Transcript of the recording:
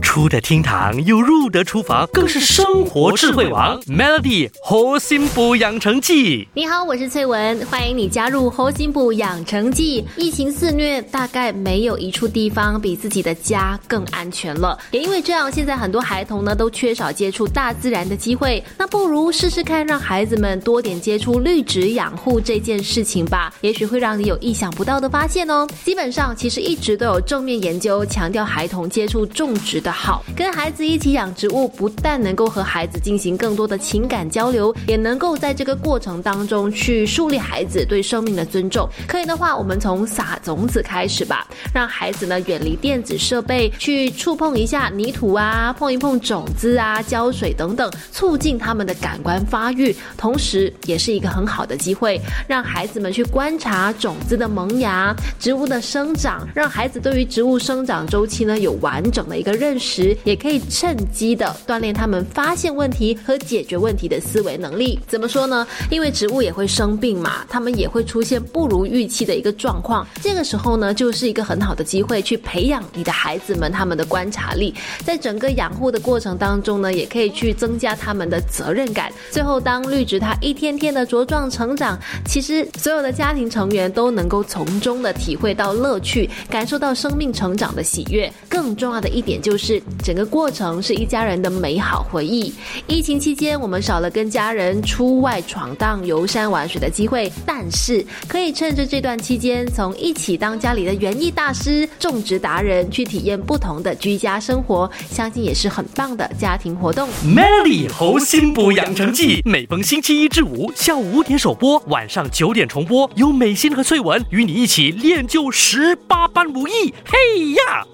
出得厅堂又入得厨房，更是生活智慧王。Melody 核心补养成记，你好，我是翠文，欢迎你加入核心补养成记。疫情肆虐，大概没有一处地方比自己的家更安全了。也因为这样，现在很多孩童呢都缺少接触大自然的机会。那不如试试看，让孩子们多点接触绿植养护这件事情吧，也许会让你有意想不到的发现哦。基本上，其实一直都有正面研究强调孩童接触种植的。好，跟孩子一起养植物，不但能够和孩子进行更多的情感交流，也能够在这个过程当中去树立孩子对生命的尊重。可以的话，我们从撒种子开始吧，让孩子呢远离电子设备，去触碰一下泥土啊，碰一碰种子啊，浇水等等，促进他们的感官发育。同时，也是一个很好的机会，让孩子们去观察种子的萌芽、植物的生长，让孩子对于植物生长周期呢有完整的一个认。时也可以趁机的锻炼他们发现问题和解决问题的思维能力。怎么说呢？因为植物也会生病嘛，他们也会出现不如预期的一个状况。这个时候呢，就是一个很好的机会去培养你的孩子们他们的观察力。在整个养护的过程当中呢，也可以去增加他们的责任感。最后，当绿植它一天天的茁壮成长，其实所有的家庭成员都能够从中的体会到乐趣，感受到生命成长的喜悦。更重要的一点就是。是整个过程是一家人的美好回忆。疫情期间，我们少了跟家人出外闯荡、游山玩水的机会，但是可以趁着这段期间，从一起当家里的园艺大师、种植达人，去体验不同的居家生活，相信也是很棒的家庭活动。Melody 猴心补养成记，每逢星期一至五下午五点首播，晚上九点重播，有美心和翠文与你一起练就十八般武艺。嘿呀！